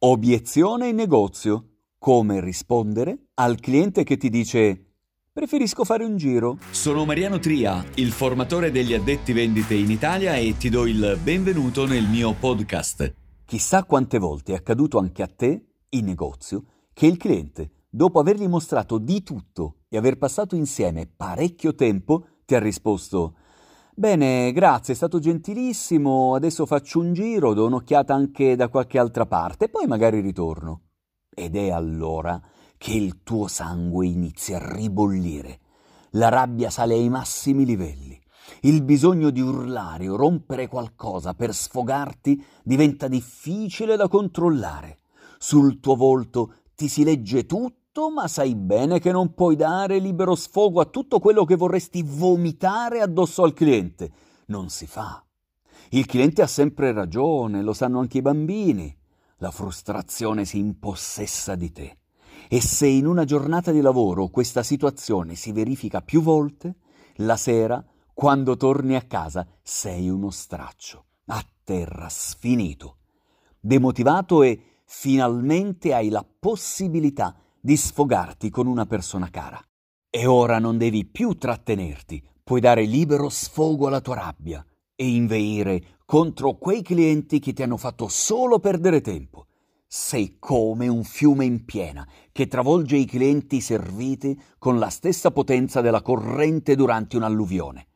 Obiezione in negozio. Come rispondere al cliente che ti dice Preferisco fare un giro. Sono Mariano Tria, il formatore degli addetti vendite in Italia e ti do il benvenuto nel mio podcast. Chissà quante volte è accaduto anche a te, in negozio, che il cliente, dopo avergli mostrato di tutto e aver passato insieme parecchio tempo, ti ha risposto Bene, grazie, è stato gentilissimo, adesso faccio un giro, do un'occhiata anche da qualche altra parte, poi magari ritorno. Ed è allora che il tuo sangue inizia a ribollire, la rabbia sale ai massimi livelli, il bisogno di urlare o rompere qualcosa per sfogarti diventa difficile da controllare. Sul tuo volto ti si legge tutto ma sai bene che non puoi dare libero sfogo a tutto quello che vorresti vomitare addosso al cliente. Non si fa. Il cliente ha sempre ragione, lo sanno anche i bambini. La frustrazione si impossessa di te. E se in una giornata di lavoro questa situazione si verifica più volte, la sera, quando torni a casa, sei uno straccio, a terra, sfinito, demotivato e finalmente hai la possibilità di sfogarti con una persona cara. E ora non devi più trattenerti, puoi dare libero sfogo alla tua rabbia e inveire contro quei clienti che ti hanno fatto solo perdere tempo. Sei come un fiume in piena che travolge i clienti serviti con la stessa potenza della corrente durante un'alluvione.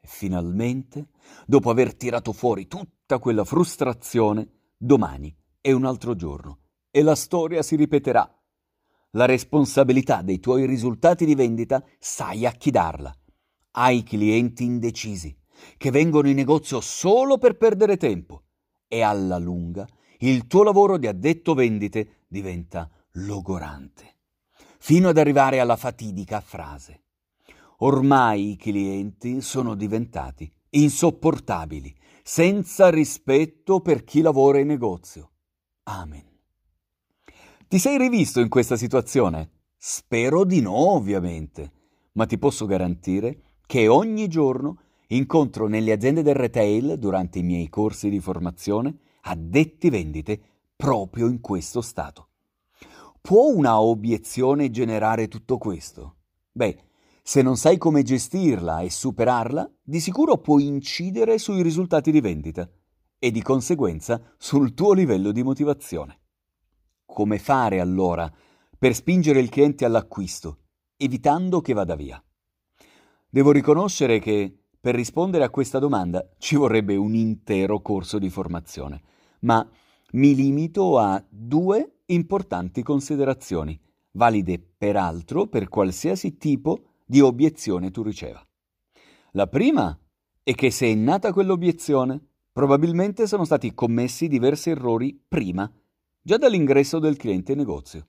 E finalmente, dopo aver tirato fuori tutta quella frustrazione, domani è un altro giorno e la storia si ripeterà la responsabilità dei tuoi risultati di vendita sai a chi darla. Hai clienti indecisi che vengono in negozio solo per perdere tempo e alla lunga il tuo lavoro di addetto vendite diventa logorante, fino ad arrivare alla fatidica frase. Ormai i clienti sono diventati insopportabili, senza rispetto per chi lavora in negozio. Amen. Ti sei rivisto in questa situazione? Spero di no, ovviamente, ma ti posso garantire che ogni giorno incontro nelle aziende del retail, durante i miei corsi di formazione, addetti vendite proprio in questo stato. Può una obiezione generare tutto questo? Beh, se non sai come gestirla e superarla, di sicuro può incidere sui risultati di vendita e di conseguenza sul tuo livello di motivazione. Come fare allora per spingere il cliente all'acquisto, evitando che vada via? Devo riconoscere che per rispondere a questa domanda ci vorrebbe un intero corso di formazione, ma mi limito a due importanti considerazioni, valide peraltro per qualsiasi tipo di obiezione tu riceva. La prima è che se è nata quell'obiezione, probabilmente sono stati commessi diversi errori prima già dall'ingresso del cliente in negozio.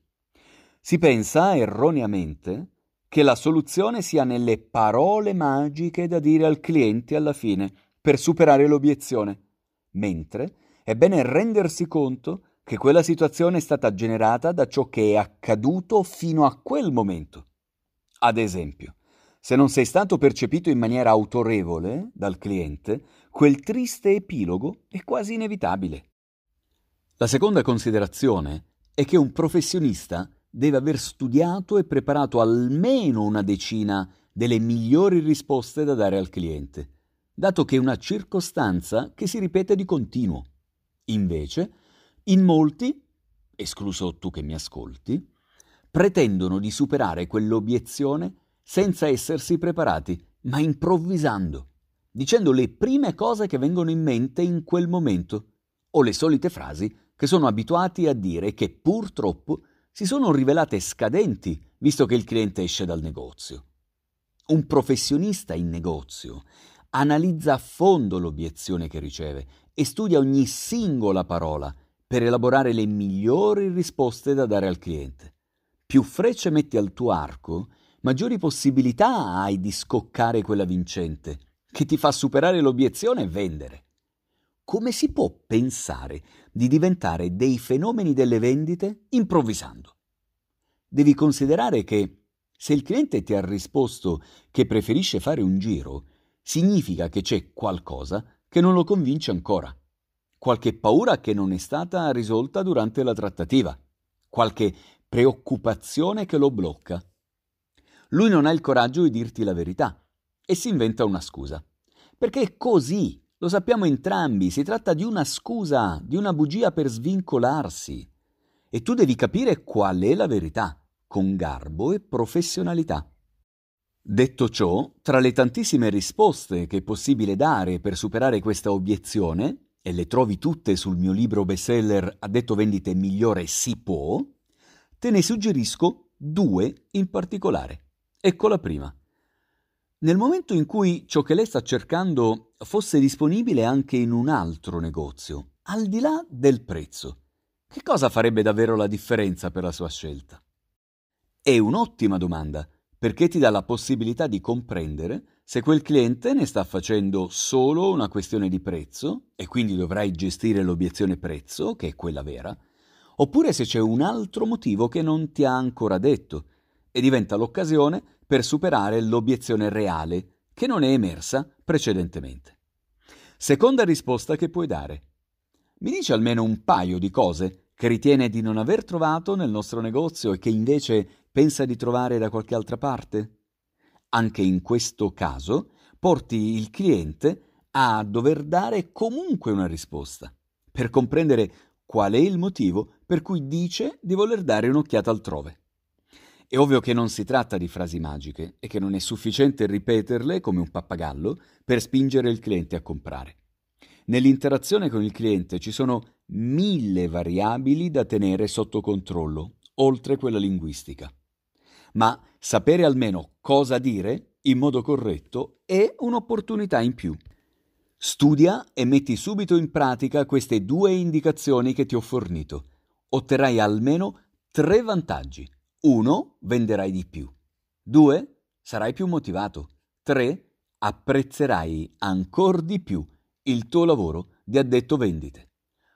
Si pensa erroneamente che la soluzione sia nelle parole magiche da dire al cliente alla fine per superare l'obiezione, mentre è bene rendersi conto che quella situazione è stata generata da ciò che è accaduto fino a quel momento. Ad esempio, se non sei stato percepito in maniera autorevole dal cliente, quel triste epilogo è quasi inevitabile. La seconda considerazione è che un professionista deve aver studiato e preparato almeno una decina delle migliori risposte da dare al cliente, dato che è una circostanza che si ripete di continuo. Invece, in molti, escluso tu che mi ascolti, pretendono di superare quell'obiezione senza essersi preparati, ma improvvisando, dicendo le prime cose che vengono in mente in quel momento, o le solite frasi che sono abituati a dire che purtroppo si sono rivelate scadenti visto che il cliente esce dal negozio. Un professionista in negozio analizza a fondo l'obiezione che riceve e studia ogni singola parola per elaborare le migliori risposte da dare al cliente. Più frecce metti al tuo arco, maggiori possibilità hai di scoccare quella vincente, che ti fa superare l'obiezione e vendere. Come si può pensare di diventare dei fenomeni delle vendite improvvisando. Devi considerare che se il cliente ti ha risposto che preferisce fare un giro, significa che c'è qualcosa che non lo convince ancora. qualche paura che non è stata risolta durante la trattativa, qualche preoccupazione che lo blocca. Lui non ha il coraggio di dirti la verità e si inventa una scusa. Perché è così, lo sappiamo entrambi, si tratta di una scusa, di una bugia per svincolarsi. E tu devi capire qual è la verità, con garbo e professionalità. Detto ciò, tra le tantissime risposte che è possibile dare per superare questa obiezione, e le trovi tutte sul mio libro bestseller A detto vendite migliore si può, te ne suggerisco due in particolare. Ecco la prima. Nel momento in cui ciò che lei sta cercando fosse disponibile anche in un altro negozio, al di là del prezzo, che cosa farebbe davvero la differenza per la sua scelta? È un'ottima domanda perché ti dà la possibilità di comprendere se quel cliente ne sta facendo solo una questione di prezzo e quindi dovrai gestire l'obiezione prezzo, che è quella vera, oppure se c'è un altro motivo che non ti ha ancora detto e diventa l'occasione per superare l'obiezione reale che non è emersa precedentemente. Seconda risposta che puoi dare. Mi dice almeno un paio di cose che ritiene di non aver trovato nel nostro negozio e che invece pensa di trovare da qualche altra parte? Anche in questo caso porti il cliente a dover dare comunque una risposta, per comprendere qual è il motivo per cui dice di voler dare un'occhiata altrove. È ovvio che non si tratta di frasi magiche e che non è sufficiente ripeterle come un pappagallo per spingere il cliente a comprare. Nell'interazione con il cliente ci sono mille variabili da tenere sotto controllo, oltre quella linguistica ma sapere almeno cosa dire in modo corretto è un'opportunità in più. Studia e metti subito in pratica queste due indicazioni che ti ho fornito. Otterrai almeno tre vantaggi. Uno, venderai di più. Due, sarai più motivato. Tre, apprezzerai ancora di più il tuo lavoro di addetto vendite.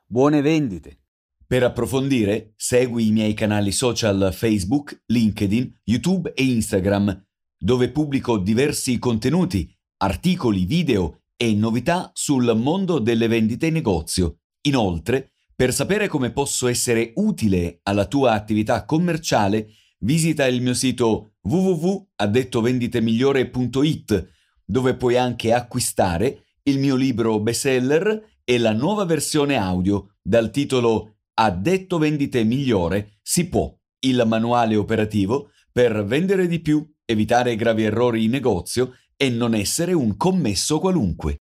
Buone vendite! Per approfondire, segui i miei canali social Facebook, LinkedIn, YouTube e Instagram, dove pubblico diversi contenuti, articoli, video e novità sul mondo delle vendite in negozio. Inoltre, per sapere come posso essere utile alla tua attività commerciale, visita il mio sito www.addettovenditemigliore.it, dove puoi anche acquistare il mio libro bestseller e la nuova versione audio dal titolo ha detto vendite migliore si può, il manuale operativo per vendere di più, evitare gravi errori in negozio e non essere un commesso qualunque.